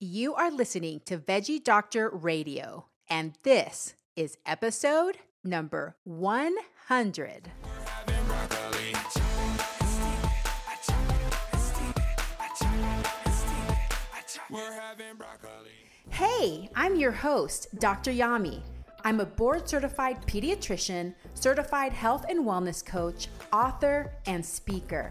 You are listening to Veggie Doctor Radio, and this is episode number 100. Hey, I'm your host, Dr. Yami. I'm a board certified pediatrician, certified health and wellness coach, author, and speaker.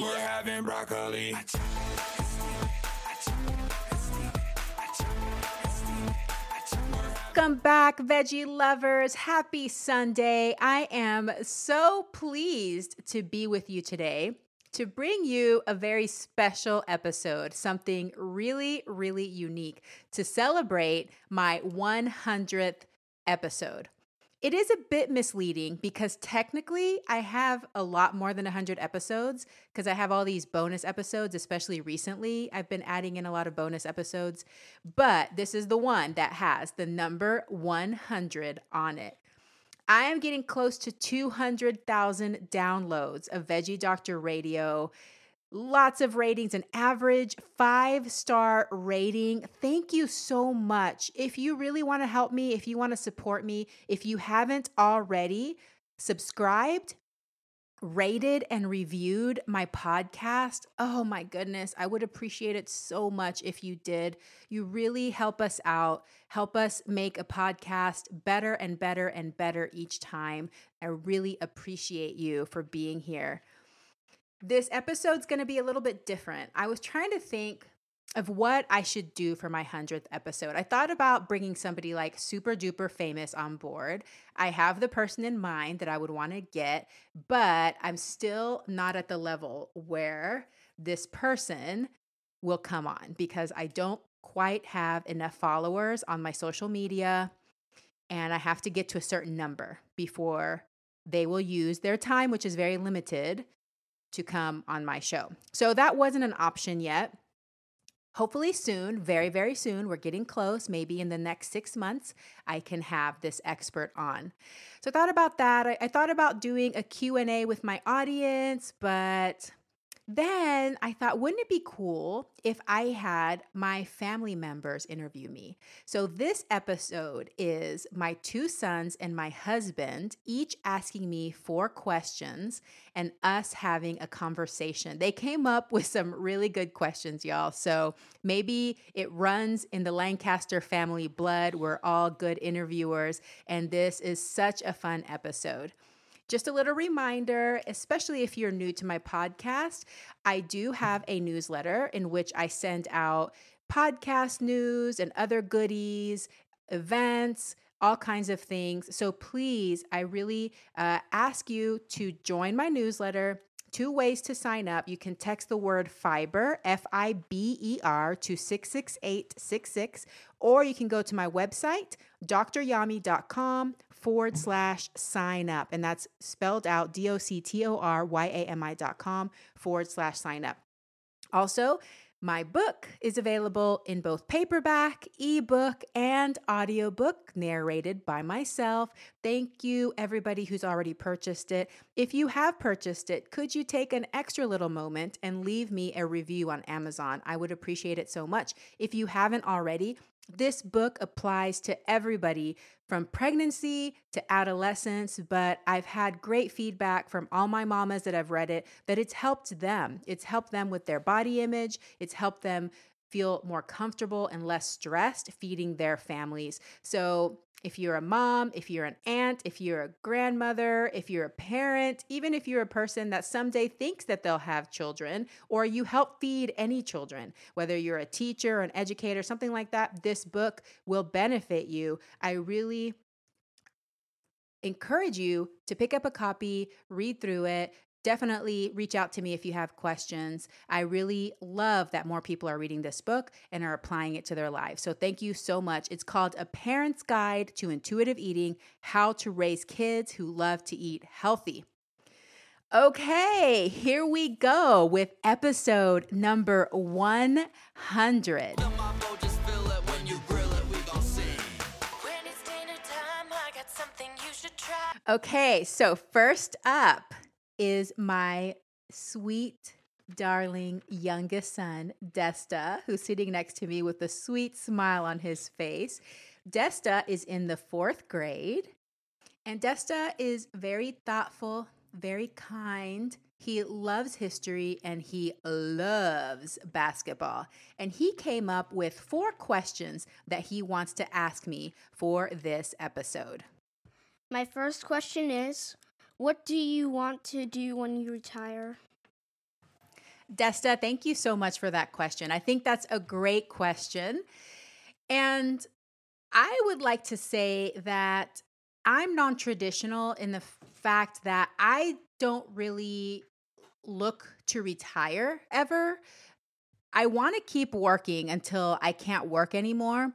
We're having broccoli. Welcome back, veggie lovers. Happy Sunday. I am so pleased to be with you today to bring you a very special episode, something really, really unique to celebrate my 100th episode. It is a bit misleading because technically I have a lot more than 100 episodes because I have all these bonus episodes, especially recently. I've been adding in a lot of bonus episodes, but this is the one that has the number 100 on it. I am getting close to 200,000 downloads of Veggie Doctor Radio lots of ratings, an average five star rating. Thank you so much. If you really want to help me, if you want to support me, if you haven't already subscribed, rated, and reviewed my podcast, oh my goodness, I would appreciate it so much if you did. You really help us out, help us make a podcast better and better and better each time. I really appreciate you for being here. This episode's going to be a little bit different. I was trying to think of what I should do for my 100th episode. I thought about bringing somebody like super duper famous on board. I have the person in mind that I would want to get, but I'm still not at the level where this person will come on because I don't quite have enough followers on my social media and I have to get to a certain number before they will use their time, which is very limited, to come on my show. So that wasn't an option yet. Hopefully soon, very very soon, we're getting close, maybe in the next 6 months, I can have this expert on. So I thought about that. I, I thought about doing a Q&A with my audience, but then I thought, wouldn't it be cool if I had my family members interview me? So, this episode is my two sons and my husband each asking me four questions and us having a conversation. They came up with some really good questions, y'all. So, maybe it runs in the Lancaster family blood. We're all good interviewers, and this is such a fun episode. Just a little reminder, especially if you're new to my podcast, I do have a newsletter in which I send out podcast news and other goodies, events, all kinds of things. So please, I really uh, ask you to join my newsletter. Two ways to sign up. You can text the word fiber, F I B E R, to 66866, or you can go to my website, doctoryami.com forward slash sign up. And that's spelled out D O C T O R Y A M I dot com forward slash sign up. Also, my book is available in both paperback, ebook, and audiobook, narrated by myself. Thank you, everybody who's already purchased it. If you have purchased it, could you take an extra little moment and leave me a review on Amazon? I would appreciate it so much. If you haven't already, this book applies to everybody from pregnancy to adolescence, but I've had great feedback from all my mamas that have read it that it's helped them. It's helped them with their body image, it's helped them feel more comfortable and less stressed feeding their families. So, if you're a mom, if you're an aunt, if you're a grandmother, if you're a parent, even if you're a person that someday thinks that they'll have children, or you help feed any children, whether you're a teacher or an educator, something like that, this book will benefit you. I really encourage you to pick up a copy, read through it, definitely reach out to me if you have questions. I really love that more people are reading this book and are applying it to their lives. So thank you so much. It's called A Parent's Guide to Intuitive Eating How to Raise Kids Who Love to Eat Healthy. Okay, here we go with episode number 100. Okay, so first up, is my sweet, darling youngest son, Desta, who's sitting next to me with a sweet smile on his face. Desta is in the fourth grade, and Desta is very thoughtful, very kind. He loves history and he loves basketball. And he came up with four questions that he wants to ask me for this episode. My first question is what do you want to do when you retire? Desta, thank you so much for that question. I think that's a great question. And I would like to say that I'm non traditional in the fact that I don't really look to retire ever. I want to keep working until I can't work anymore.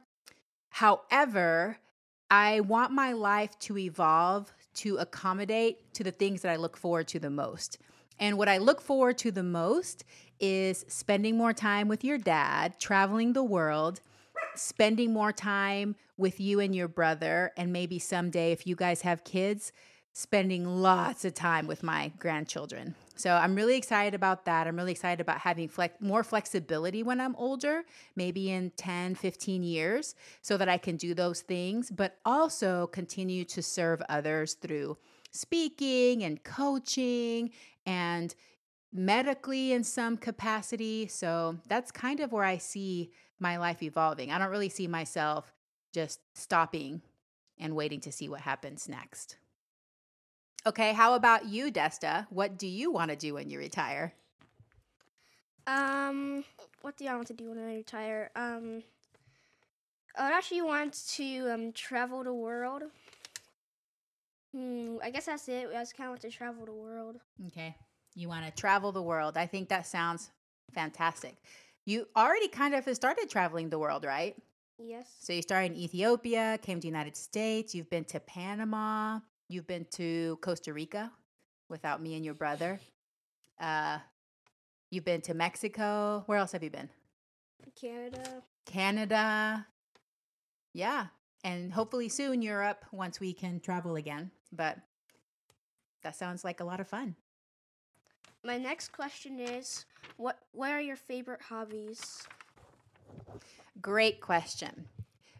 However, I want my life to evolve to accommodate to the things that I look forward to the most. And what I look forward to the most is spending more time with your dad, traveling the world, spending more time with you and your brother, and maybe someday, if you guys have kids, spending lots of time with my grandchildren. So I'm really excited about that. I'm really excited about having flex- more flexibility when I'm older, maybe in 10, 15 years, so that I can do those things, but also continue to serve others through speaking and coaching and medically in some capacity. So that's kind of where I see my life evolving. I don't really see myself just stopping and waiting to see what happens next. Okay, how about you, Desta? What do you want to do when you retire? Um, what do I want to do when I retire? Um, I actually want to um travel the world. Hmm, I guess that's it. I just kind of want to travel the world. Okay, you want to travel the world. I think that sounds fantastic. You already kind of started traveling the world, right? Yes. So you started in Ethiopia, came to the United States. You've been to Panama. You've been to Costa Rica without me and your brother. Uh, you've been to Mexico. Where else have you been? Canada. Canada. Yeah. And hopefully soon Europe once we can travel again. But that sounds like a lot of fun. My next question is what what are your favorite hobbies? Great question.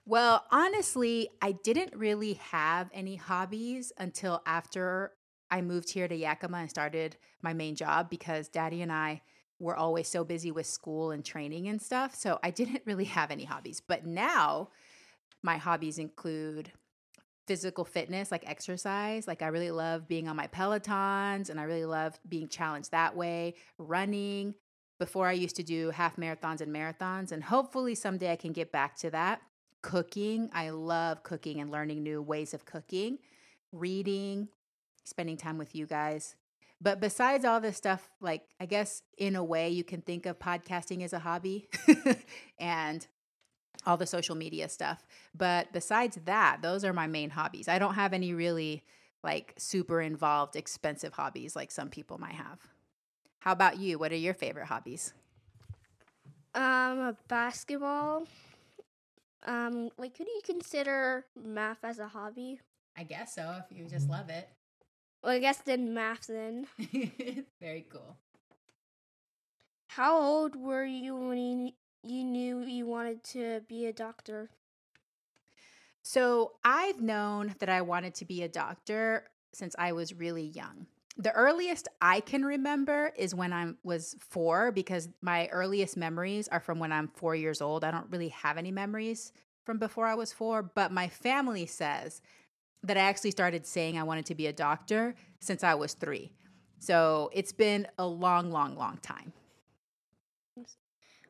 Well, honestly, I didn't really have any hobbies until after I moved here to Yakima and started my main job because daddy and I were always so busy with school and training and stuff. So I didn't really have any hobbies. But now my hobbies include physical fitness, like exercise. Like I really love being on my Pelotons and I really love being challenged that way, running. Before I used to do half marathons and marathons, and hopefully someday I can get back to that cooking. I love cooking and learning new ways of cooking, reading, spending time with you guys. But besides all this stuff, like I guess in a way you can think of podcasting as a hobby and all the social media stuff. But besides that, those are my main hobbies. I don't have any really like super involved, expensive hobbies like some people might have. How about you? What are your favorite hobbies? Um, basketball. Um, like, could you consider math as a hobby? I guess so, if you just love it. Well, I guess then math then. Very cool. How old were you when you, you knew you wanted to be a doctor? So I've known that I wanted to be a doctor since I was really young. The earliest I can remember is when I was four, because my earliest memories are from when I'm four years old. I don't really have any memories from before I was four, but my family says that I actually started saying I wanted to be a doctor since I was three. So it's been a long, long, long time.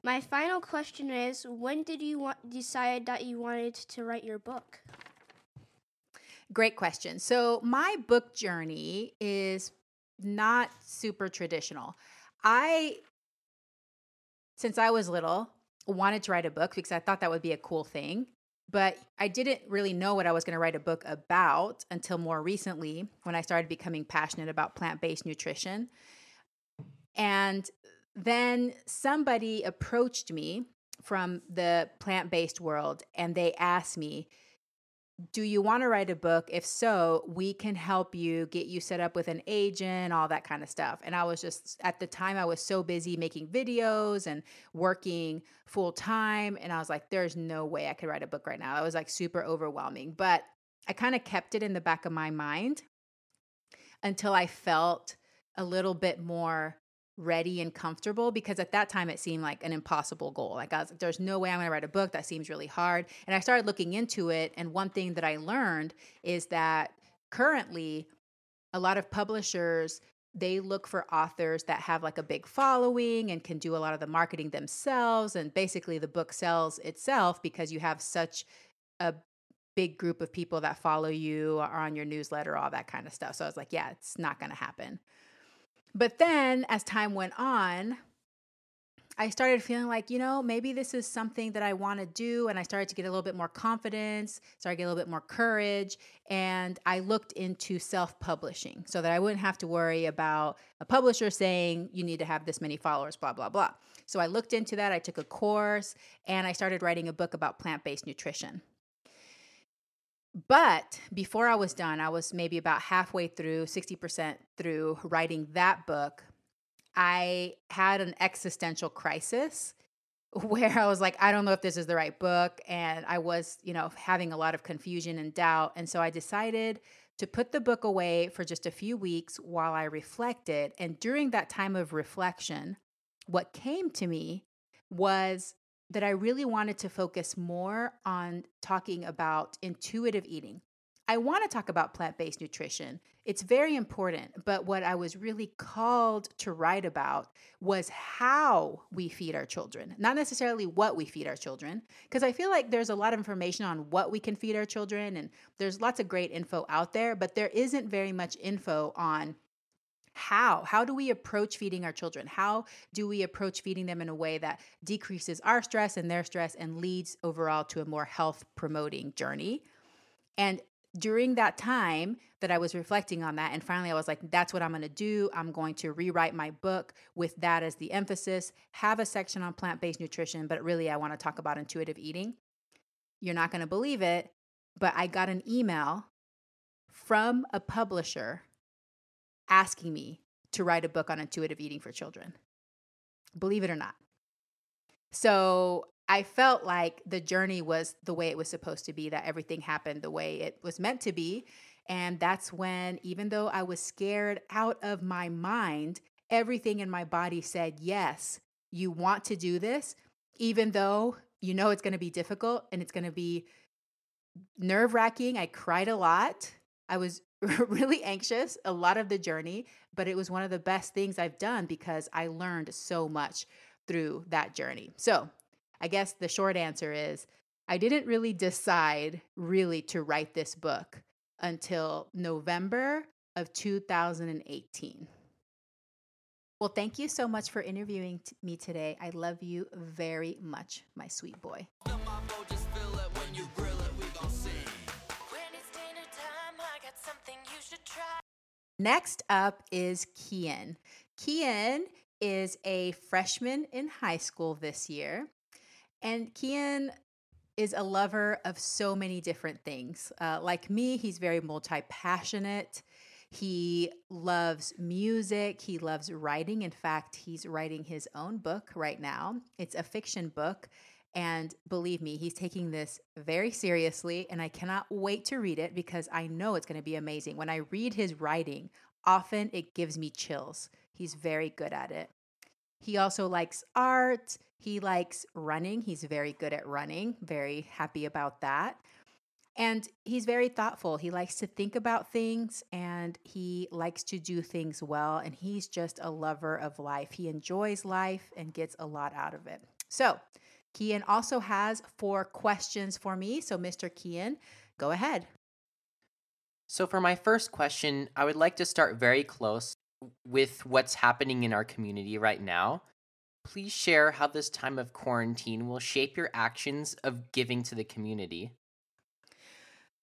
My final question is when did you want, decide that you wanted to write your book? Great question. So, my book journey is not super traditional. I, since I was little, wanted to write a book because I thought that would be a cool thing. But I didn't really know what I was going to write a book about until more recently when I started becoming passionate about plant based nutrition. And then somebody approached me from the plant based world and they asked me, do you want to write a book? If so, we can help you get you set up with an agent, all that kind of stuff. And I was just, at the time, I was so busy making videos and working full time. And I was like, there's no way I could write a book right now. That was like super overwhelming. But I kind of kept it in the back of my mind until I felt a little bit more ready and comfortable because at that time it seemed like an impossible goal. Like I was like, there's no way I'm going to write a book. That seems really hard. And I started looking into it. And one thing that I learned is that currently a lot of publishers they look for authors that have like a big following and can do a lot of the marketing themselves and basically the book sells itself because you have such a big group of people that follow you are on your newsletter all that kind of stuff so i was like yeah it's not going to happen but then as time went on, I started feeling like, you know, maybe this is something that I want to do. And I started to get a little bit more confidence, started to get a little bit more courage. And I looked into self publishing so that I wouldn't have to worry about a publisher saying, you need to have this many followers, blah, blah, blah. So I looked into that. I took a course and I started writing a book about plant based nutrition. But before I was done, I was maybe about halfway through, 60% through writing that book. I had an existential crisis where I was like, I don't know if this is the right book. And I was, you know, having a lot of confusion and doubt. And so I decided to put the book away for just a few weeks while I reflected. And during that time of reflection, what came to me was that I really wanted to focus more on talking about intuitive eating. I want to talk about plant based nutrition. It's very important. But what I was really called to write about was how we feed our children, not necessarily what we feed our children. Because I feel like there's a lot of information on what we can feed our children, and there's lots of great info out there, but there isn't very much info on how how do we approach feeding our children how do we approach feeding them in a way that decreases our stress and their stress and leads overall to a more health promoting journey and during that time that I was reflecting on that, and finally I was like, that's what I'm gonna do. I'm going to rewrite my book with that as the emphasis, have a section on plant based nutrition, but really I wanna talk about intuitive eating. You're not gonna believe it, but I got an email from a publisher asking me to write a book on intuitive eating for children. Believe it or not. So I felt like the journey was the way it was supposed to be, that everything happened the way it was meant to be. And that's when, even though I was scared out of my mind, everything in my body said, Yes, you want to do this, even though you know it's going to be difficult and it's going to be nerve wracking. I cried a lot. I was really anxious a lot of the journey, but it was one of the best things I've done because I learned so much through that journey. So, I guess the short answer is I didn't really decide really to write this book until November of 2018. Well, thank you so much for interviewing t- me today. I love you very much, my sweet boy. Next up is Kian. Kian is a freshman in high school this year. And Kian is a lover of so many different things. Uh, like me, he's very multi passionate. He loves music. He loves writing. In fact, he's writing his own book right now. It's a fiction book and believe me, he's taking this very seriously, and I cannot wait to read it because I know it's going to be amazing. When I read his writing, often it gives me chills. He's very good at it. He also likes art. He likes running. He's very good at running. Very happy about that. And he's very thoughtful. He likes to think about things and he likes to do things well. And he's just a lover of life. He enjoys life and gets a lot out of it. So, Kian also has four questions for me. So, Mr. Kian, go ahead. So, for my first question, I would like to start very close with what's happening in our community right now. Please share how this time of quarantine will shape your actions of giving to the community.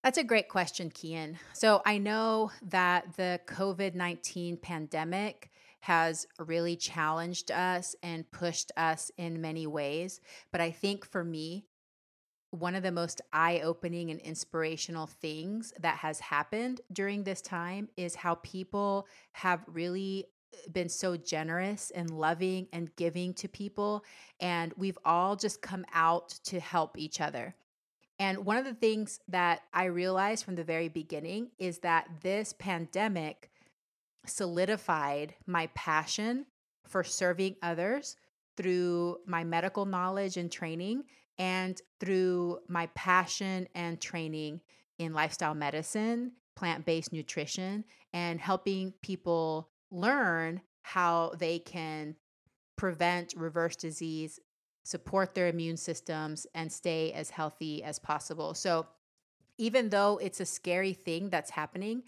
That's a great question, Kian. So I know that the COVID 19 pandemic has really challenged us and pushed us in many ways. But I think for me, one of the most eye opening and inspirational things that has happened during this time is how people have really uh, been so generous and loving and giving to people. And we've all just come out to help each other. And one of the things that I realized from the very beginning is that this pandemic solidified my passion for serving others through my medical knowledge and training and through my passion and training in lifestyle medicine, plant based nutrition, and helping people learn how they can prevent reverse disease support their immune systems, and stay as healthy as possible. So, even though it's a scary thing that's happening,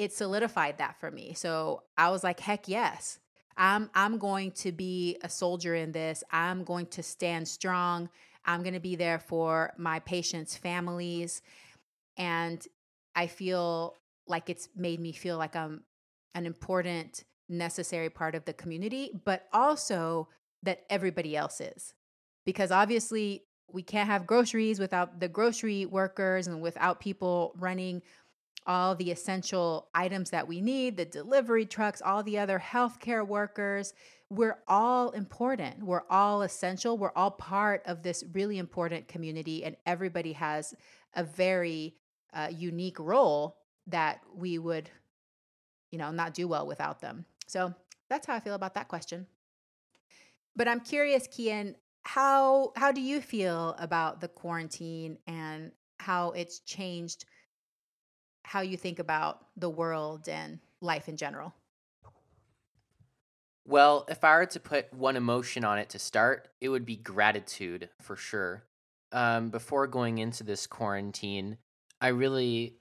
it solidified that for me. So, I was like, heck yes. I'm I'm going to be a soldier in this. I'm going to stand strong. I'm going to be there for my patients' families. And I feel like it's made me feel like I'm an important, necessary part of the community, but also that everybody else is because obviously we can't have groceries without the grocery workers and without people running all the essential items that we need, the delivery trucks, all the other healthcare workers. We're all important. We're all essential. We're all part of this really important community, and everybody has a very uh, unique role that we would, you know, not do well without them. So that's how I feel about that question. But I'm curious, Kian, how how do you feel about the quarantine and how it's changed how you think about the world and life in general? Well, if I were to put one emotion on it to start, it would be gratitude for sure. Um, before going into this quarantine, I really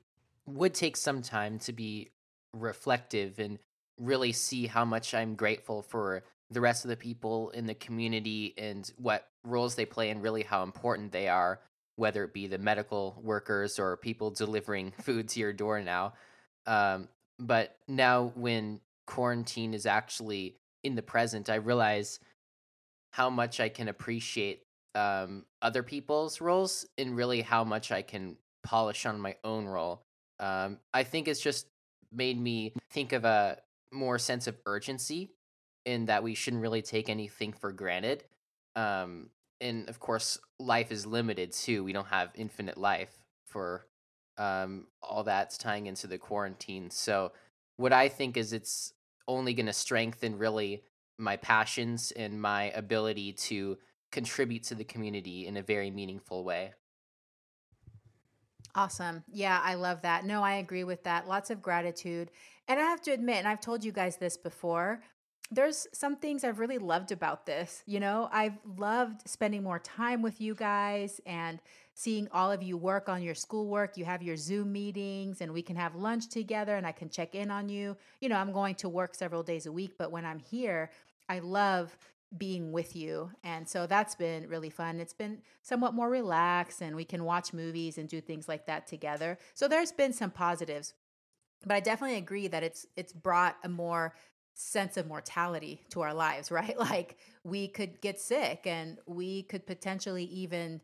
would take some time to be reflective and really see how much I'm grateful for the rest of the people in the community and what roles they play and really how important they are, whether it be the medical workers or people delivering food to your door now. Um, but now, when quarantine is actually in the present, I realize how much I can appreciate um, other people's roles and really how much I can polish on my own role. Um, I think it's just made me think of a more sense of urgency in that we shouldn't really take anything for granted. Um, and of course, life is limited too. We don't have infinite life for um, all that's tying into the quarantine. So, what I think is it's only going to strengthen really my passions and my ability to contribute to the community in a very meaningful way. Awesome. Yeah, I love that. No, I agree with that. Lots of gratitude. And I have to admit, and I've told you guys this before, there's some things I've really loved about this. You know, I've loved spending more time with you guys and seeing all of you work on your schoolwork. You have your Zoom meetings and we can have lunch together and I can check in on you. You know, I'm going to work several days a week, but when I'm here, I love being with you. And so that's been really fun. It's been somewhat more relaxed and we can watch movies and do things like that together. So there's been some positives. But I definitely agree that it's it's brought a more sense of mortality to our lives, right? Like we could get sick and we could potentially even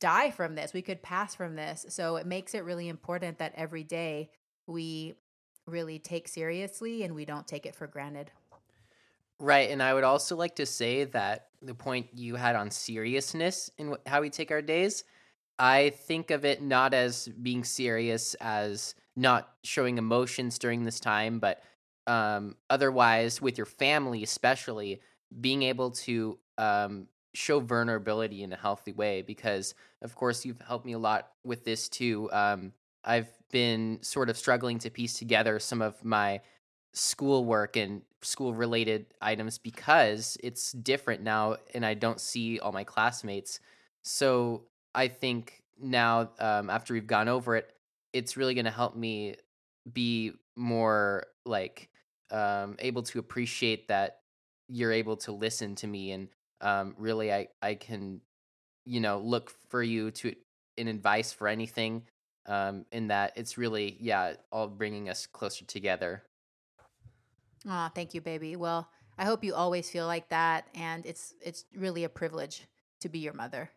die from this. We could pass from this. So it makes it really important that every day we really take seriously and we don't take it for granted. Right. And I would also like to say that the point you had on seriousness in how we take our days, I think of it not as being serious as not showing emotions during this time, but um, otherwise with your family especially being able to um, show vulnerability in a healthy way because of course you've helped me a lot with this too um, i've been sort of struggling to piece together some of my schoolwork and school related items because it's different now and i don't see all my classmates. So i think now um, after we've gone over it it's really going to help me be more like um, able to appreciate that you're able to listen to me and um, really I, I can you know look for you to in advice for anything um, in that it's really yeah all bringing us closer together Oh, thank you, baby. Well, I hope you always feel like that, and it's it's really a privilege to be your mother.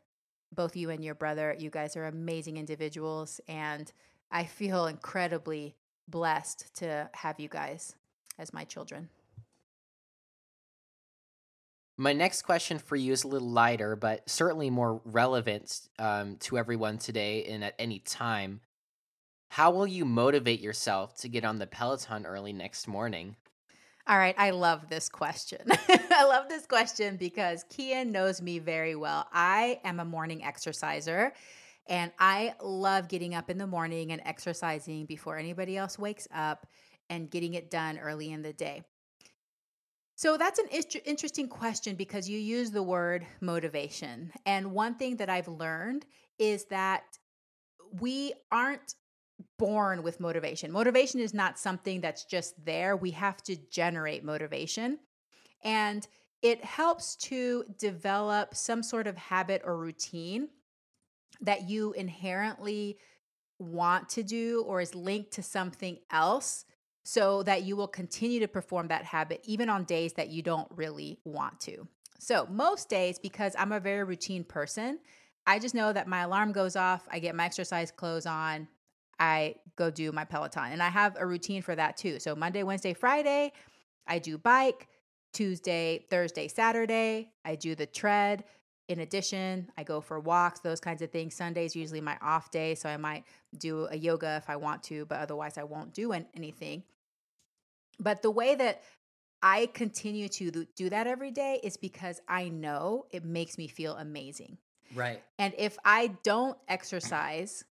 Both you and your brother, you guys are amazing individuals, and I feel incredibly blessed to have you guys as my children. My next question for you is a little lighter, but certainly more relevant um, to everyone today and at any time. How will you motivate yourself to get on the Peloton early next morning? All right, I love this question. I love this question because Kian knows me very well. I am a morning exerciser and I love getting up in the morning and exercising before anybody else wakes up and getting it done early in the day. So that's an interesting question because you use the word motivation. And one thing that I've learned is that we aren't born with motivation. Motivation is not something that's just there. We have to generate motivation. And it helps to develop some sort of habit or routine that you inherently want to do or is linked to something else so that you will continue to perform that habit even on days that you don't really want to. So, most days, because I'm a very routine person, I just know that my alarm goes off, I get my exercise clothes on, I go do my Peloton. And I have a routine for that too. So, Monday, Wednesday, Friday, I do bike. Tuesday, Thursday, Saturday, I do the tread. In addition, I go for walks, those kinds of things. Sunday's usually my off day, so I might do a yoga if I want to, but otherwise I won't do anything. But the way that I continue to do that every day is because I know it makes me feel amazing. Right. And if I don't exercise,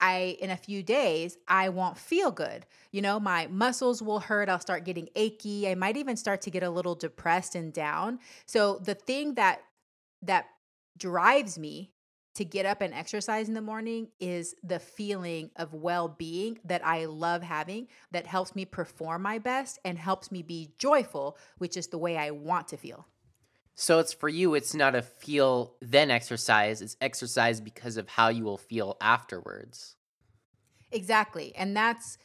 I in a few days I won't feel good. You know, my muscles will hurt, I'll start getting achy, I might even start to get a little depressed and down. So the thing that that drives me to get up and exercise in the morning is the feeling of well being that I love having that helps me perform my best and helps me be joyful, which is the way I want to feel. So it's for you, it's not a feel then exercise, it's exercise because of how you will feel afterwards. Exactly. And that's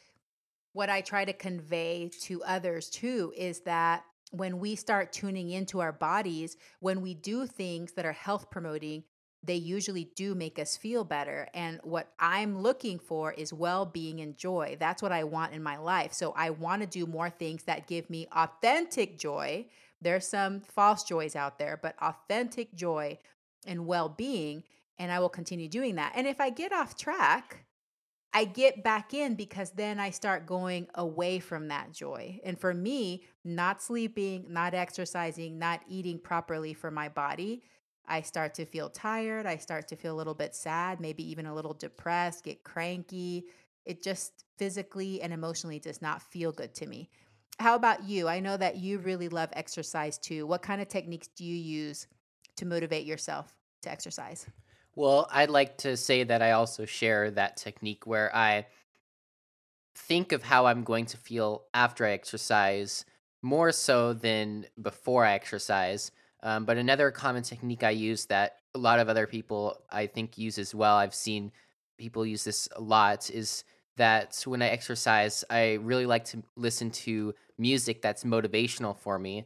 what I try to convey to others too is that when we start tuning into our bodies, when we do things that are health promoting, they usually do make us feel better. And what I'm looking for is well being and joy. That's what I want in my life. So I want to do more things that give me authentic joy. There's some false joys out there, but authentic joy and well being. And I will continue doing that. And if I get off track, I get back in because then I start going away from that joy. And for me, not sleeping, not exercising, not eating properly for my body I start to feel tired. I start to feel a little bit sad, maybe even a little depressed, get cranky. It just physically and emotionally does not feel good to me. How about you? I know that you really love exercise too. What kind of techniques do you use to motivate yourself to exercise? Well, I'd like to say that I also share that technique where I think of how I'm going to feel after I exercise more so than before I exercise. Um, but another common technique I use that a lot of other people I think use as well, I've seen people use this a lot, is that when I exercise, I really like to listen to music that's motivational for me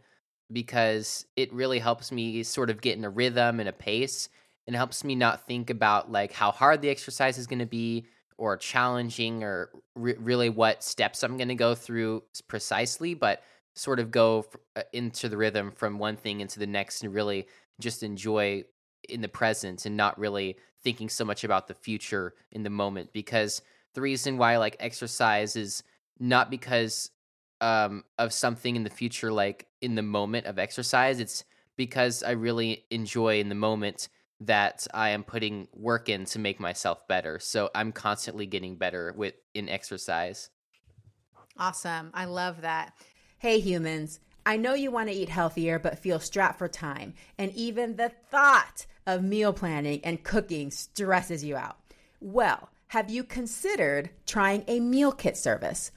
because it really helps me sort of get in a rhythm and a pace and helps me not think about like how hard the exercise is going to be or challenging or re- really what steps I'm going to go through precisely, but sort of go uh, into the rhythm from one thing into the next and really just enjoy in the present and not really thinking so much about the future in the moment because the reason why I like exercise is not because um, of something in the future, like in the moment of exercise. It's because I really enjoy in the moment that I am putting work in to make myself better. So I'm constantly getting better with in exercise. Awesome. I love that. Hey humans, I know you want to eat healthier but feel strapped for time, and even the thought of meal planning and cooking stresses you out. Well, have you considered trying a meal kit service?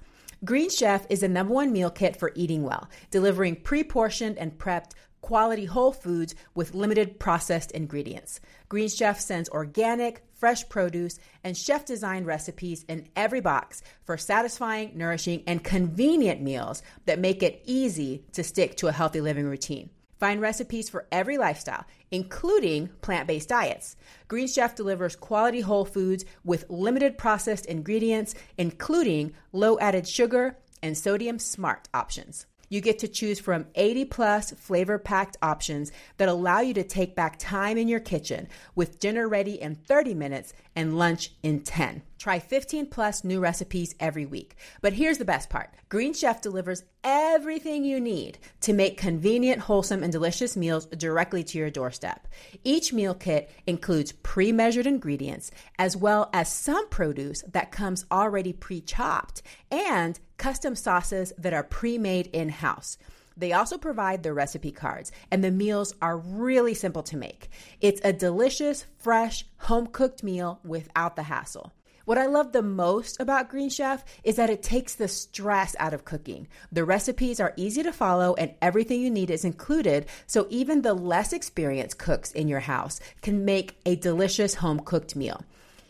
Green Chef is the number one meal kit for eating well, delivering pre portioned and prepped quality whole foods with limited processed ingredients. Green Chef sends organic, fresh produce, and chef designed recipes in every box for satisfying, nourishing, and convenient meals that make it easy to stick to a healthy living routine. Find recipes for every lifestyle, including plant based diets. Green Chef delivers quality whole foods with limited processed ingredients, including low added sugar and sodium smart options. You get to choose from 80 plus flavor packed options that allow you to take back time in your kitchen with dinner ready in 30 minutes and lunch in 10. Try 15 plus new recipes every week. But here's the best part Green Chef delivers everything you need to make convenient, wholesome, and delicious meals directly to your doorstep. Each meal kit includes pre measured ingredients as well as some produce that comes already pre chopped and custom sauces that are pre made in house. They also provide the recipe cards, and the meals are really simple to make. It's a delicious, fresh, home cooked meal without the hassle. What I love the most about Green Chef is that it takes the stress out of cooking. The recipes are easy to follow and everything you need is included, so even the less experienced cooks in your house can make a delicious home cooked meal.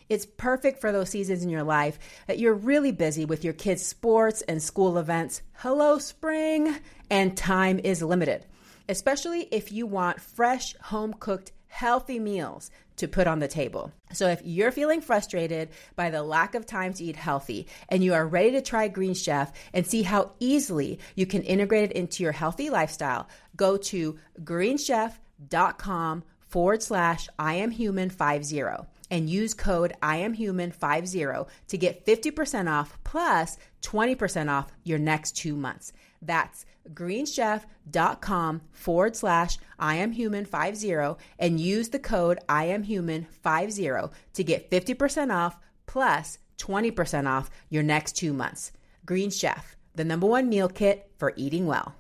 It's perfect for those seasons in your life that you're really busy with your kids' sports and school events. Hello, spring! And time is limited, especially if you want fresh, home cooked, healthy meals to put on the table. So if you're feeling frustrated by the lack of time to eat healthy and you are ready to try Green Chef and see how easily you can integrate it into your healthy lifestyle, go to greenchef.com forward slash I am human 50 and use code I am human 50 to get 50% off plus 20% off your next two months. That's greenchef.com forward slash I am human 50 and use the code I am human 50 to get 50% off plus 20% off your next two months. Green Chef, the number one meal kit for eating well.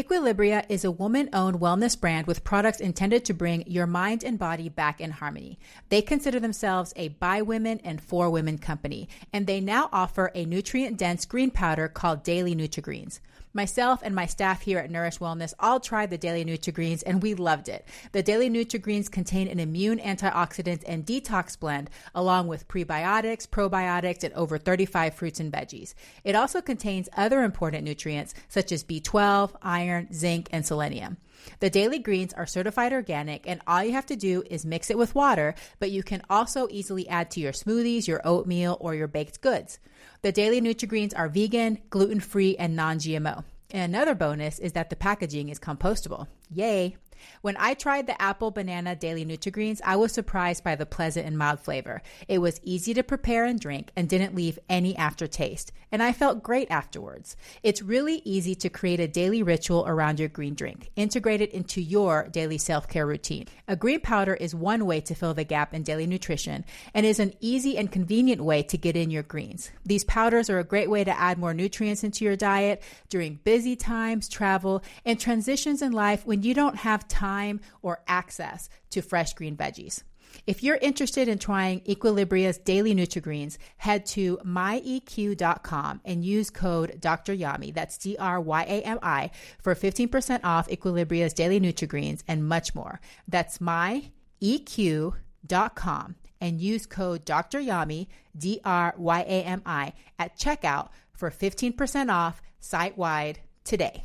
Equilibria is a woman owned wellness brand with products intended to bring your mind and body back in harmony. They consider themselves a by women and for women company, and they now offer a nutrient dense green powder called Daily Nutri-Greens. Myself and my staff here at Nourish Wellness all tried the Daily Nutri-Greens and we loved it. The Daily Nutri-Greens contain an immune antioxidant and detox blend along with prebiotics, probiotics, and over 35 fruits and veggies. It also contains other important nutrients such as B12, iron, zinc, and selenium. The daily greens are certified organic, and all you have to do is mix it with water, but you can also easily add to your smoothies, your oatmeal, or your baked goods. The daily Nutri-Greens are vegan, gluten-free, and non-GMO. And another bonus is that the packaging is compostable. Yay! When I tried the apple banana daily Nutri-Greens, I was surprised by the pleasant and mild flavor. It was easy to prepare and drink and didn't leave any aftertaste, and I felt great afterwards. It's really easy to create a daily ritual around your green drink. Integrate it into your daily self-care routine. A green powder is one way to fill the gap in daily nutrition and is an easy and convenient way to get in your greens. These powders are a great way to add more nutrients into your diet during busy times, travel, and transitions in life when you don't have time or access to fresh green veggies. If you're interested in trying Equilibria's daily Nutri-Greens, head to myeq.com and use code Dr. Yami, that's D R Y A M I, for 15% off Equilibria's daily Nutri-Greens and much more. That's myeq.com and use code Dr. Yami, D R Y A M I, at checkout for 15% off site wide today.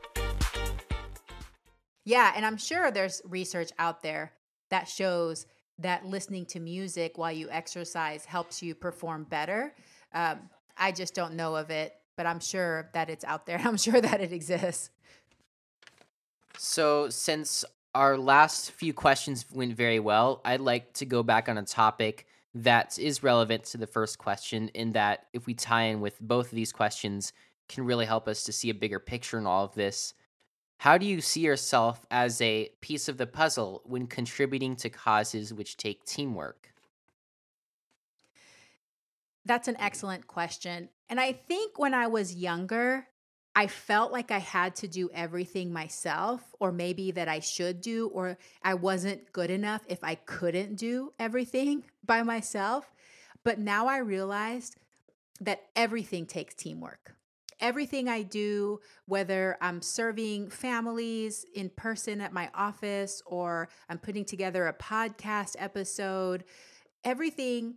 Yeah, and I'm sure there's research out there that shows that listening to music while you exercise helps you perform better. Um, I just don't know of it, but I'm sure that it's out there. I'm sure that it exists. So, since our last few questions went very well, I'd like to go back on a topic that is relevant to the first question, in that if we tie in with both of these questions, can really help us to see a bigger picture in all of this. How do you see yourself as a piece of the puzzle when contributing to causes which take teamwork? That's an excellent question. And I think when I was younger, I felt like I had to do everything myself, or maybe that I should do, or I wasn't good enough if I couldn't do everything by myself. But now I realized that everything takes teamwork. Everything I do, whether I'm serving families in person at my office or I'm putting together a podcast episode, everything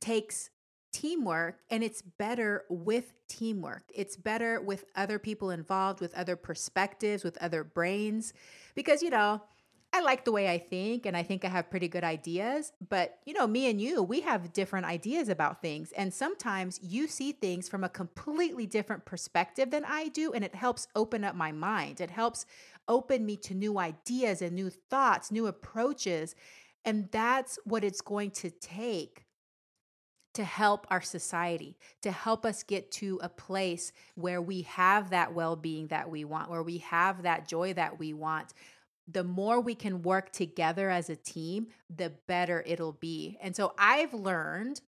takes teamwork and it's better with teamwork. It's better with other people involved, with other perspectives, with other brains. Because, you know, I like the way I think and I think I have pretty good ideas. But, you know, me and you, we have different ideas about things. And sometimes you see things from a completely different perspective than I do. And it helps open up my mind. It helps open me to new ideas and new thoughts, new approaches. And that's what it's going to take to help our society, to help us get to a place where we have that well being that we want, where we have that joy that we want. The more we can work together as a team, the better it'll be. And so I've learned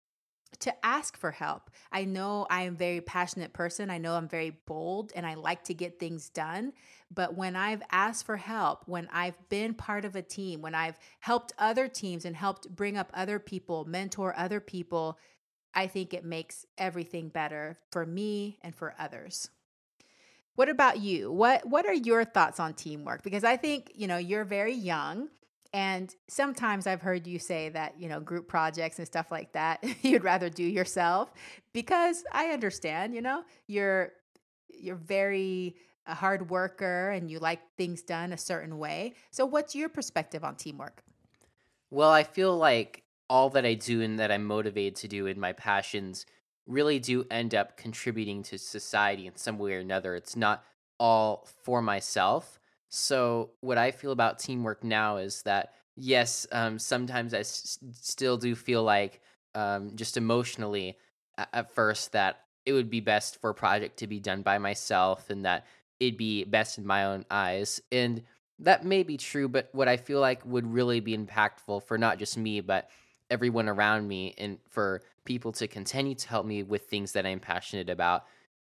to ask for help. I know I am a very passionate person. I know I'm very bold and I like to get things done. But when I've asked for help, when I've been part of a team, when I've helped other teams and helped bring up other people, mentor other people, I think it makes everything better for me and for others. What about you? What what are your thoughts on teamwork? Because I think, you know, you're very young and sometimes I've heard you say that, you know, group projects and stuff like that, you'd rather do yourself because I understand, you know, you're you're very a hard worker and you like things done a certain way. So what's your perspective on teamwork? Well, I feel like all that I do and that I'm motivated to do in my passions really do end up contributing to society in some way or another. It's not all for myself. So, what I feel about teamwork now is that, yes, um, sometimes I s- still do feel like, um, just emotionally at-, at first, that it would be best for a project to be done by myself and that it'd be best in my own eyes. And that may be true, but what I feel like would really be impactful for not just me, but everyone around me and for people to continue to help me with things that I'm passionate about.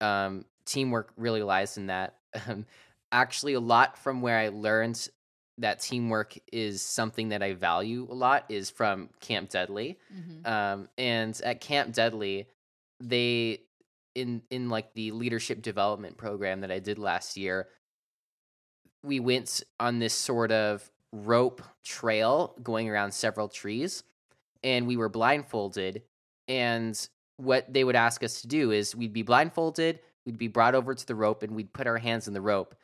Um, teamwork really lies in that. Um, actually, a lot from where I learned that teamwork is something that I value a lot is from Camp Deadly. Mm-hmm. Um, and at Camp Deadly, they in in like the leadership development program that I did last year, we went on this sort of rope trail going around several trees and we were blindfolded. And what they would ask us to do is we'd be blindfolded, we'd be brought over to the rope, and we'd put our hands in the rope.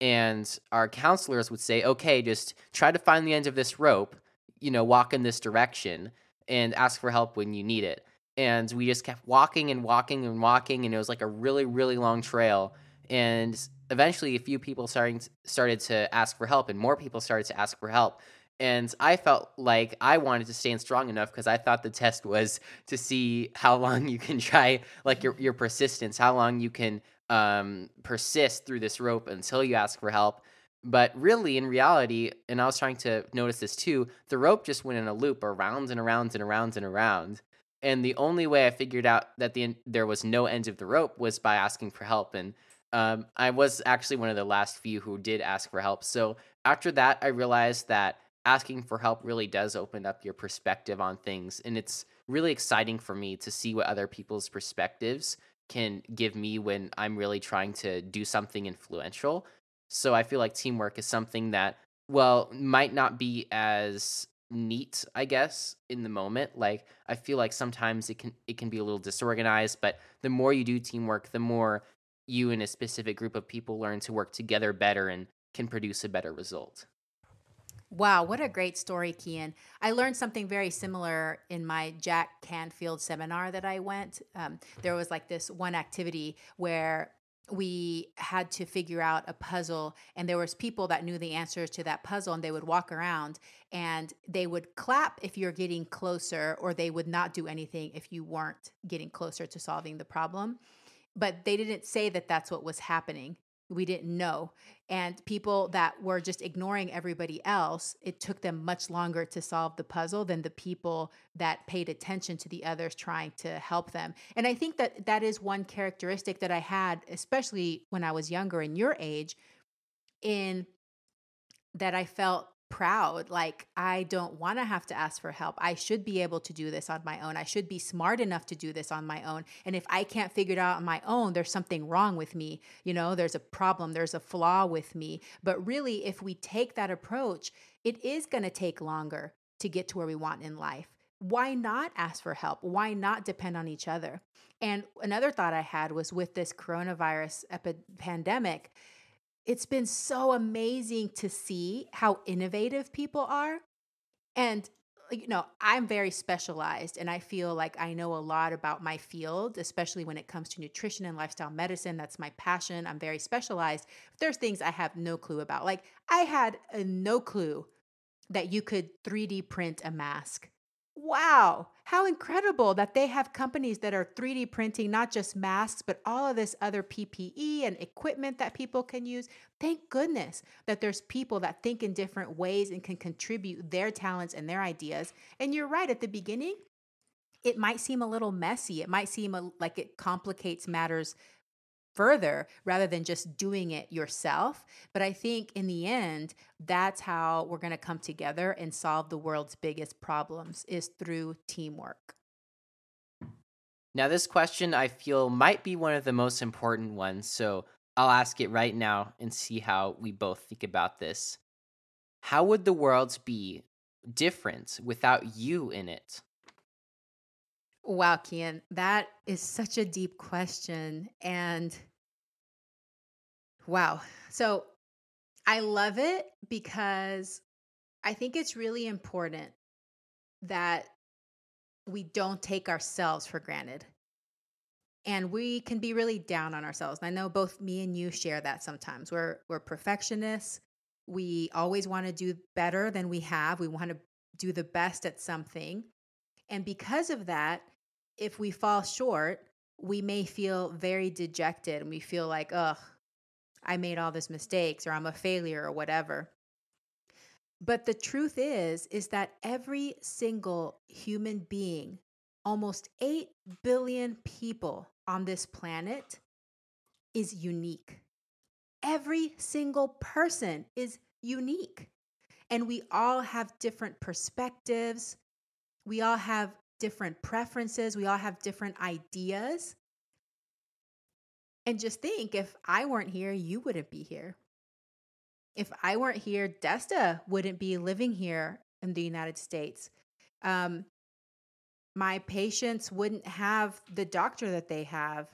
And our counselors would say, okay, just try to find the end of this rope, you know, walk in this direction and ask for help when you need it. And we just kept walking and walking and walking, and it was like a really, really long trail. And eventually, a few people starting started to ask for help, and more people started to ask for help and I felt like I wanted to stand strong enough because I thought the test was to see how long you can try, like your your persistence, how long you can um, persist through this rope until you ask for help. But really, in reality, and I was trying to notice this too, the rope just went in a loop around and around and around and around. And the only way I figured out that the there was no end of the rope was by asking for help. And um, I was actually one of the last few who did ask for help. So after that, I realized that asking for help really does open up your perspective on things. And it's really exciting for me to see what other people's perspectives can give me when I'm really trying to do something influential. So I feel like teamwork is something that, well, might not be as neat, I guess, in the moment. Like I feel like sometimes it can it can be a little disorganized, but the more you do teamwork, the more you and a specific group of people learn to work together better and can produce a better result. Wow, what a great story, Kian. I learned something very similar in my Jack Canfield seminar that I went. Um, there was like this one activity where we had to figure out a puzzle and there was people that knew the answers to that puzzle and they would walk around and they would clap if you're getting closer or they would not do anything if you weren't getting closer to solving the problem but they didn't say that that's what was happening we didn't know. And people that were just ignoring everybody else, it took them much longer to solve the puzzle than the people that paid attention to the others trying to help them. And I think that that is one characteristic that I had, especially when I was younger in your age, in that I felt proud. Like, I don't want to have to ask for help. I should be able to do this on my own. I should be smart enough to do this on my own. And if I can't figure it out on my own, there's something wrong with me. You know, there's a problem, there's a flaw with me. But really, if we take that approach, it is going to take longer to get to where we want in life. Why not ask for help? Why not depend on each other? And another thought I had was with this coronavirus epi- pandemic, it's been so amazing to see how innovative people are. And, you know, I'm very specialized and I feel like I know a lot about my field, especially when it comes to nutrition and lifestyle medicine. That's my passion. I'm very specialized. There's things I have no clue about. Like, I had uh, no clue that you could 3D print a mask wow, how incredible that they have companies that are 3D printing not just masks, but all of this other PPE and equipment that people can use. Thank goodness that there's people that think in different ways and can contribute their talents and their ideas. And you're right, at the beginning, it might seem a little messy. It might seem a, like it complicates matters further rather than just doing it yourself. But I think in the end, that's how we're going to come together and solve the world's biggest problems is through teamwork. Now, this question I feel might be one of the most important ones, so I'll ask it right now and see how we both think about this. How would the world be different without you in it? Wow, Kian, that is such a deep question. And wow. So I love it because I think it's really important that we don't take ourselves for granted. And we can be really down on ourselves. And I know both me and you share that sometimes. We're we're perfectionists. We always want to do better than we have. We want to do the best at something. And because of that, if we fall short, we may feel very dejected and we feel like, ugh, I made all these mistakes or I'm a failure or whatever. But the truth is, is that every single human being, almost 8 billion people on this planet, is unique. Every single person is unique. And we all have different perspectives. We all have different preferences, we all have different ideas. And just think if I weren't here, you wouldn't be here. If I weren't here, Desta wouldn't be living here in the United States. Um, my patients wouldn't have the doctor that they have.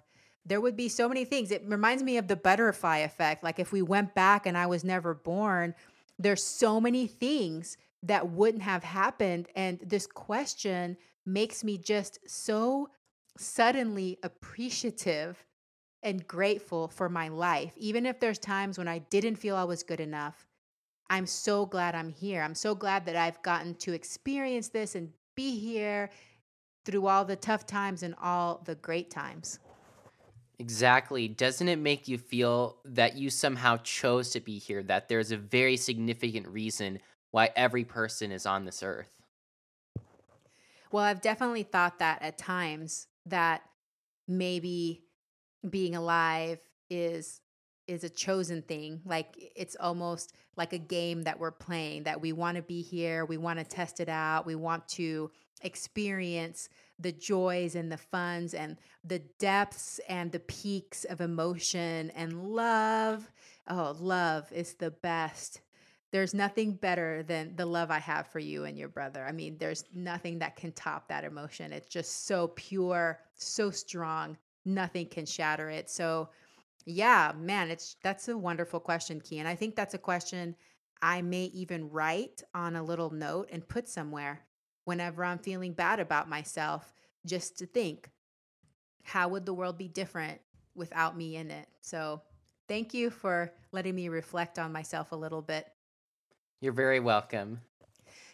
There would be so many things. It reminds me of the butterfly effect. Like if we went back and I was never born, there's so many things that wouldn't have happened. And this question makes me just so suddenly appreciative and grateful for my life. Even if there's times when I didn't feel I was good enough, I'm so glad I'm here. I'm so glad that I've gotten to experience this and be here through all the tough times and all the great times. Exactly. Doesn't it make you feel that you somehow chose to be here, that there's a very significant reason why every person is on this earth? Well, I've definitely thought that at times that maybe being alive is is a chosen thing like it's almost like a game that we're playing that we want to be here we want to test it out we want to experience the joys and the funs and the depths and the peaks of emotion and love. Oh love is the best there's nothing better than the love I have for you and your brother. I mean, there's nothing that can top that emotion. It's just so pure, so strong. Nothing can shatter it. So Yeah, man, it's that's a wonderful question, Key. And I think that's a question I may even write on a little note and put somewhere whenever I'm feeling bad about myself, just to think, how would the world be different without me in it? So thank you for letting me reflect on myself a little bit. You're very welcome.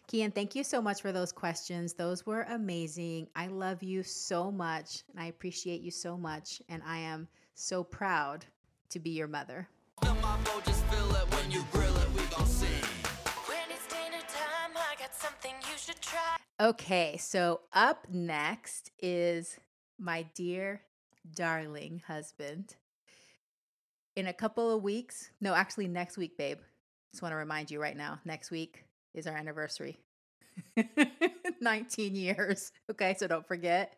Kian, thank you so much for those questions. Those were amazing. I love you so much and I appreciate you so much. And I am so proud to be your mother. Okay, so up next is my dear, darling husband. In a couple of weeks, no, actually next week, babe. Just want to remind you right now, next week is our anniversary. 19 years. Okay, so don't forget.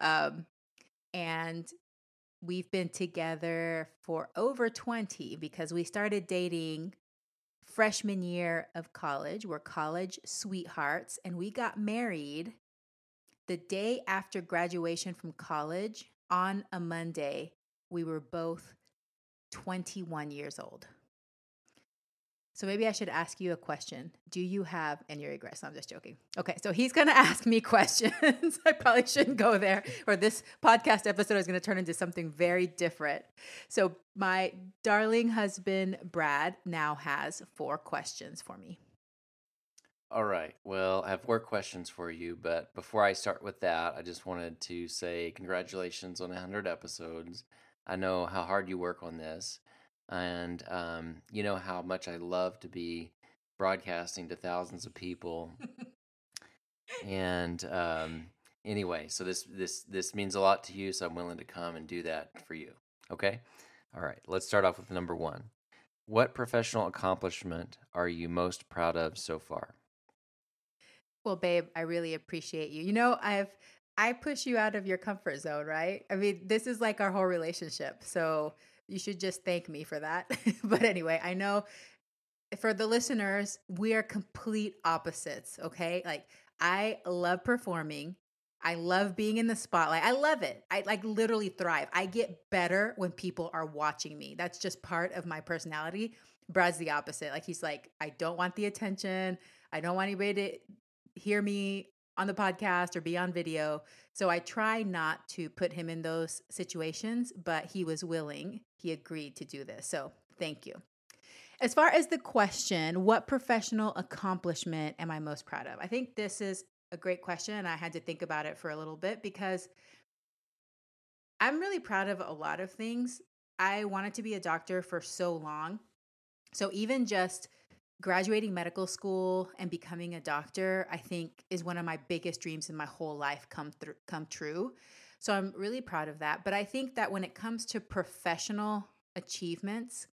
Um, and we've been together for over 20 because we started dating freshman year of college. We're college sweethearts, and we got married the day after graduation from college on a Monday. We were both 21 years old. So maybe I should ask you a question. Do you have any regrets? No, I'm just joking. Okay, so he's going to ask me questions. I probably shouldn't go there, or this podcast episode is going to turn into something very different. So, my darling husband, Brad, now has four questions for me. All right. Well, I have four questions for you, but before I start with that, I just wanted to say congratulations on 100 episodes. I know how hard you work on this and um, you know how much I love to be broadcasting to thousands of people. and um, anyway, so this this this means a lot to you, so I'm willing to come and do that for you. Okay, all right. Let's start off with number one. What professional accomplishment are you most proud of so far? Well, babe, I really appreciate you. You know, I've I push you out of your comfort zone, right? I mean, this is like our whole relationship. So you should just thank me for that. but anyway, I know for the listeners, we are complete opposites, okay? Like I love performing. I love being in the spotlight. I love it. I like literally thrive. I get better when people are watching me. That's just part of my personality. Brad's the opposite. Like he's like, I don't want the attention. I don't want anybody to hear me on the podcast or be on video. So I try not to put him in those situations, but he was willing. He agreed to do this. So thank you. As far as the question, what professional accomplishment am I most proud of? I think this is a great question. I had to think about it for a little bit because I'm really proud of a lot of things. I wanted to be a doctor for so long. So even just graduating medical school and becoming a doctor, I think is one of my biggest dreams in my whole life come through come true. So I'm really proud of that. But I think that when it comes to professional achievements,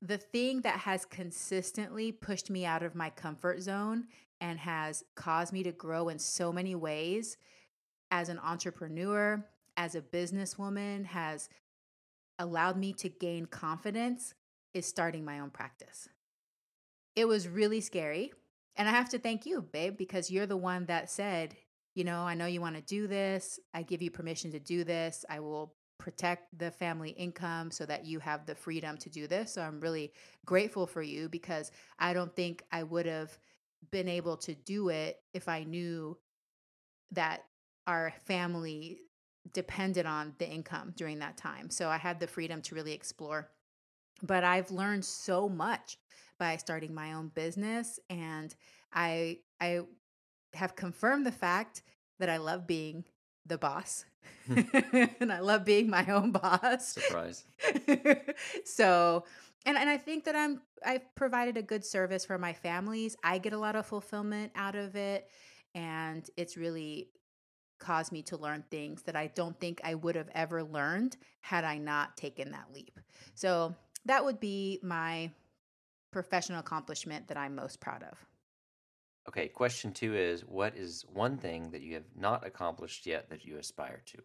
the thing that has consistently pushed me out of my comfort zone and has caused me to grow in so many ways as an entrepreneur, as a businesswoman, has allowed me to gain confidence is starting my own practice it was really scary. And I have to thank you, babe, because you're the one that said, you know, I know you want to do this. I give you permission to do this. I will protect the family income so that you have the freedom to do this. So I'm really grateful for you because I don't think I would have been able to do it if I knew that our family depended on the income during that time. So I had the freedom to really explore. But I've learned so much by starting my own business and I I have confirmed the fact that I love being the boss. Hmm. and I love being my own boss. Surprise. so, and and I think that I'm I've provided a good service for my families. I get a lot of fulfillment out of it and it's really caused me to learn things that I don't think I would have ever learned had I not taken that leap. So, that would be my professional accomplishment that I'm most proud of? Okay, question two is What is one thing that you have not accomplished yet that you aspire to?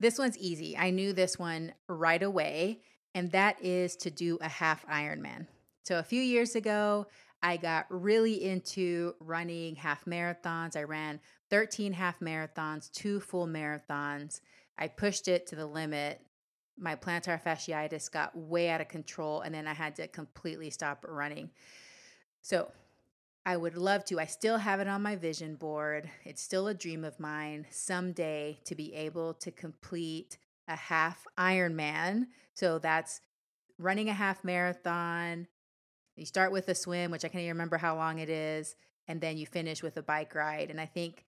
This one's easy. I knew this one right away, and that is to do a half Ironman. So a few years ago, I got really into running half marathons. I ran 13 half marathons, two full marathons. I pushed it to the limit my plantar fasciitis got way out of control and then I had to completely stop running. So, I would love to. I still have it on my vision board. It's still a dream of mine someday to be able to complete a half Ironman. So that's running a half marathon. You start with a swim, which I can't even remember how long it is, and then you finish with a bike ride. And I think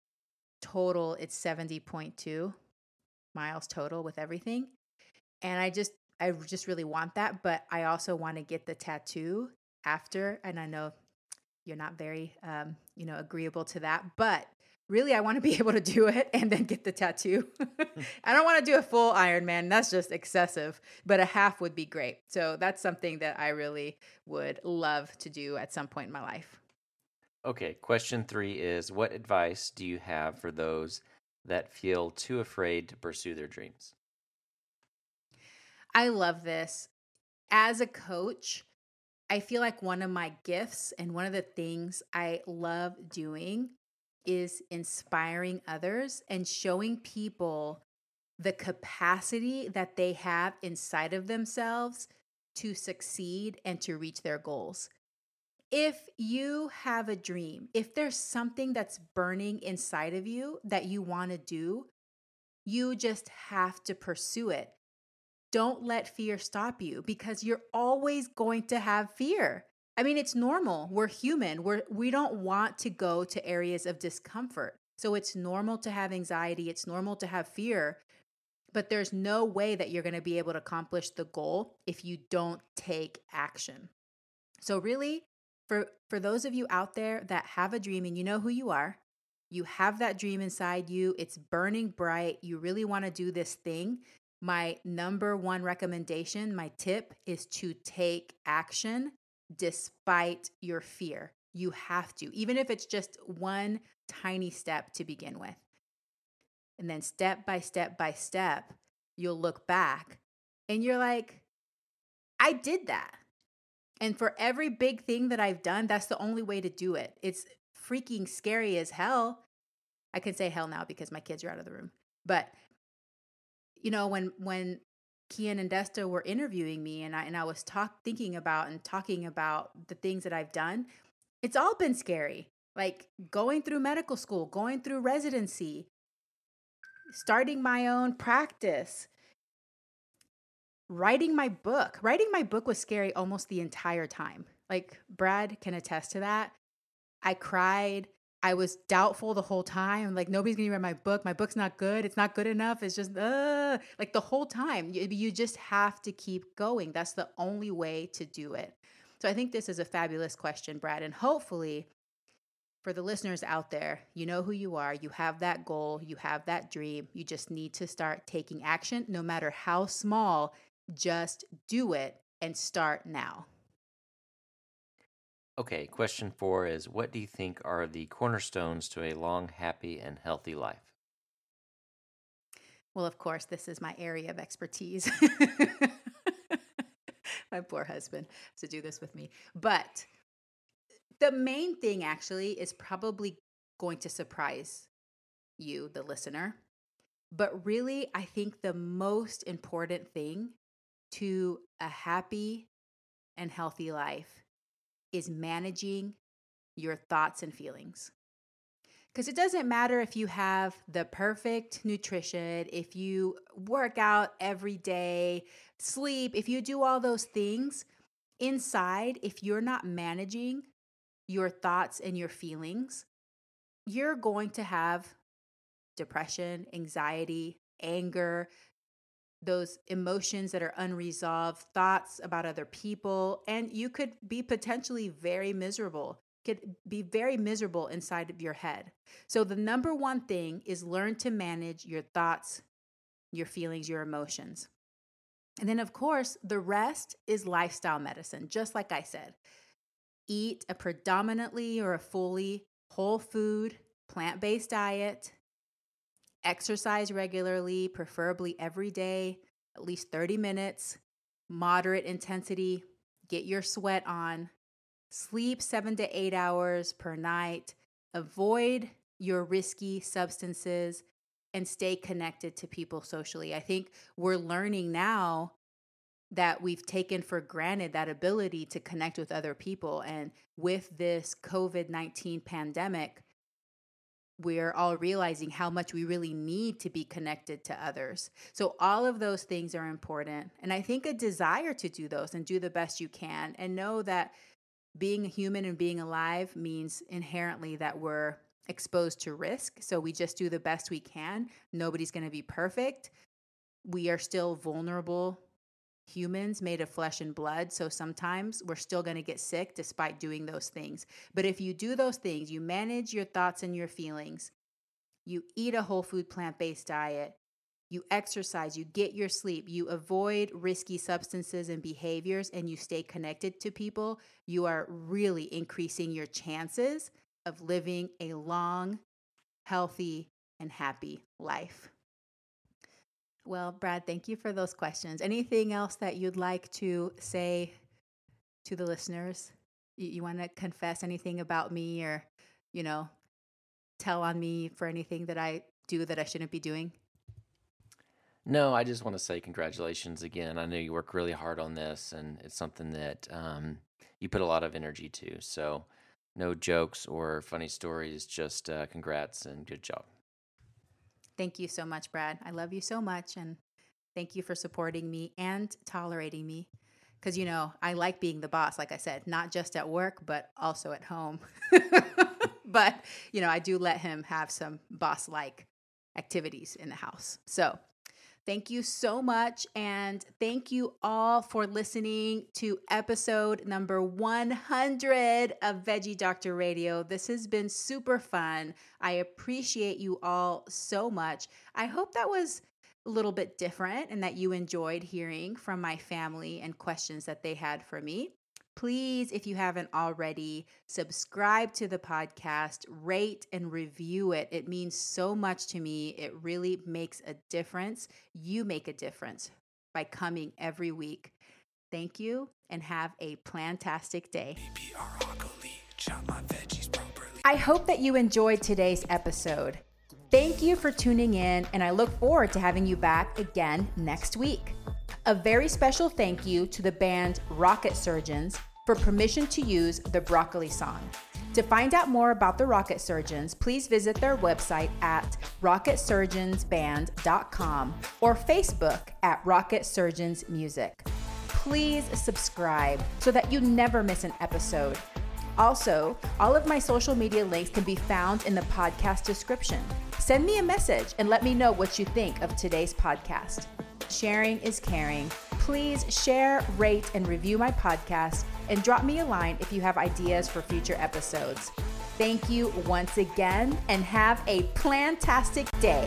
total it's 70.2 miles total with everything. And I just I just really want that, but I also want to get the tattoo after and I know you're not very um, you know agreeable to that but really i want to be able to do it and then get the tattoo. I don't want to do a full ironman that's just excessive but a half would be great so that's something that i really would love to do at some point in my life. Okay, question three is What advice do you have for those that feel too afraid to pursue their dreams? I love this as a coach I feel like one of my gifts and one of the things I love doing is inspiring others and showing people the capacity that they have inside of themselves to succeed and to reach their goals. If you have a dream, if there's something that's burning inside of you that you want to do, you just have to pursue it. Don't let fear stop you because you're always going to have fear. I mean, it's normal. We're human. We're we don't want to go to areas of discomfort. So it's normal to have anxiety, it's normal to have fear, but there's no way that you're going to be able to accomplish the goal if you don't take action. So really, for for those of you out there that have a dream and you know who you are, you have that dream inside you, it's burning bright, you really want to do this thing, my number one recommendation, my tip is to take action despite your fear. You have to, even if it's just one tiny step to begin with. And then step by step by step, you'll look back and you're like, I did that. And for every big thing that I've done, that's the only way to do it. It's freaking scary as hell. I can say hell now because my kids are out of the room. But you know, when when Kian and Desta were interviewing me and I and I was talk thinking about and talking about the things that I've done, it's all been scary. Like going through medical school, going through residency, starting my own practice, writing my book. Writing my book was scary almost the entire time. Like Brad can attest to that. I cried. I was doubtful the whole time. Like nobody's gonna read my book. My book's not good. It's not good enough. It's just uh, like the whole time. You, you just have to keep going. That's the only way to do it. So I think this is a fabulous question, Brad, and hopefully for the listeners out there, you know who you are. You have that goal. You have that dream. You just need to start taking action, no matter how small. Just do it and start now. Okay, question four is What do you think are the cornerstones to a long, happy, and healthy life? Well, of course, this is my area of expertise. my poor husband to do this with me. But the main thing actually is probably going to surprise you, the listener. But really, I think the most important thing to a happy and healthy life is managing your thoughts and feelings. Because it doesn't matter if you have the perfect nutrition, if you work out every day, sleep, if you do all those things inside, if you're not managing your thoughts and your feelings, you're going to have depression, anxiety, anger, those emotions that are unresolved, thoughts about other people, and you could be potentially very miserable. Could be very miserable inside of your head. So, the number one thing is learn to manage your thoughts, your feelings, your emotions. And then, of course, the rest is lifestyle medicine, just like I said. Eat a predominantly or a fully whole food, plant based diet Exercise regularly, preferably every day, at least 30 minutes, moderate intensity, get your sweat on, sleep seven to eight hours per night, avoid your risky substances, and stay connected to people socially. I think we're learning now that we've taken for granted that ability to connect with other people. And with this COVID 19 pandemic, we're all realizing how much we really need to be connected to others. So, all of those things are important. And I think a desire to do those and do the best you can, and know that being a human and being alive means inherently that we're exposed to risk. So, we just do the best we can. Nobody's going to be perfect. We are still vulnerable humans made of flesh and blood. So sometimes we're still going to get sick despite doing those things. But if you do those things, you manage your thoughts and your feelings, you eat a whole food plant based diet, you exercise, you get your sleep, you avoid risky substances and behaviors, and you stay connected to people, you are really increasing your chances of living a long, healthy, and happy life. Well, Brad, thank you for those questions. Anything else that you'd like to say to the listeners? You, you want to confess anything about me or, you know, tell on me for anything that I do that I shouldn't be doing? No, I just want to say congratulations again. I know you work really hard on this, and it's something that um, you put a lot of energy to. So, no jokes or funny stories, just uh, congrats and good job. Thank you so much, Brad. I love you so much. And thank you for supporting me and tolerating me. Because, you know, I like being the boss, like I said, not just at work, but also at home. but, you know, I do let him have some boss like activities in the house. So, Thank you so much. And thank you all for listening to episode number 100 of Veggie Doctor Radio. This has been super fun. I appreciate you all so much. I hope that was a little bit different and that you enjoyed hearing from my family and questions that they had for me. Please, if you haven't already, subscribe to the podcast, rate and review it. It means so much to me. It really makes a difference. You make a difference by coming every week. Thank you and have a plantastic day. I hope that you enjoyed today's episode. Thank you for tuning in, and I look forward to having you back again next week. A very special thank you to the band Rocket Surgeons for permission to use the broccoli song. To find out more about the Rocket Surgeons, please visit their website at rocketsurgeonsband.com or Facebook at Rocket Surgeons Music. Please subscribe so that you never miss an episode. Also, all of my social media links can be found in the podcast description. Send me a message and let me know what you think of today's podcast. Sharing is caring. Please share, rate, and review my podcast and drop me a line if you have ideas for future episodes. Thank you once again and have a plantastic day.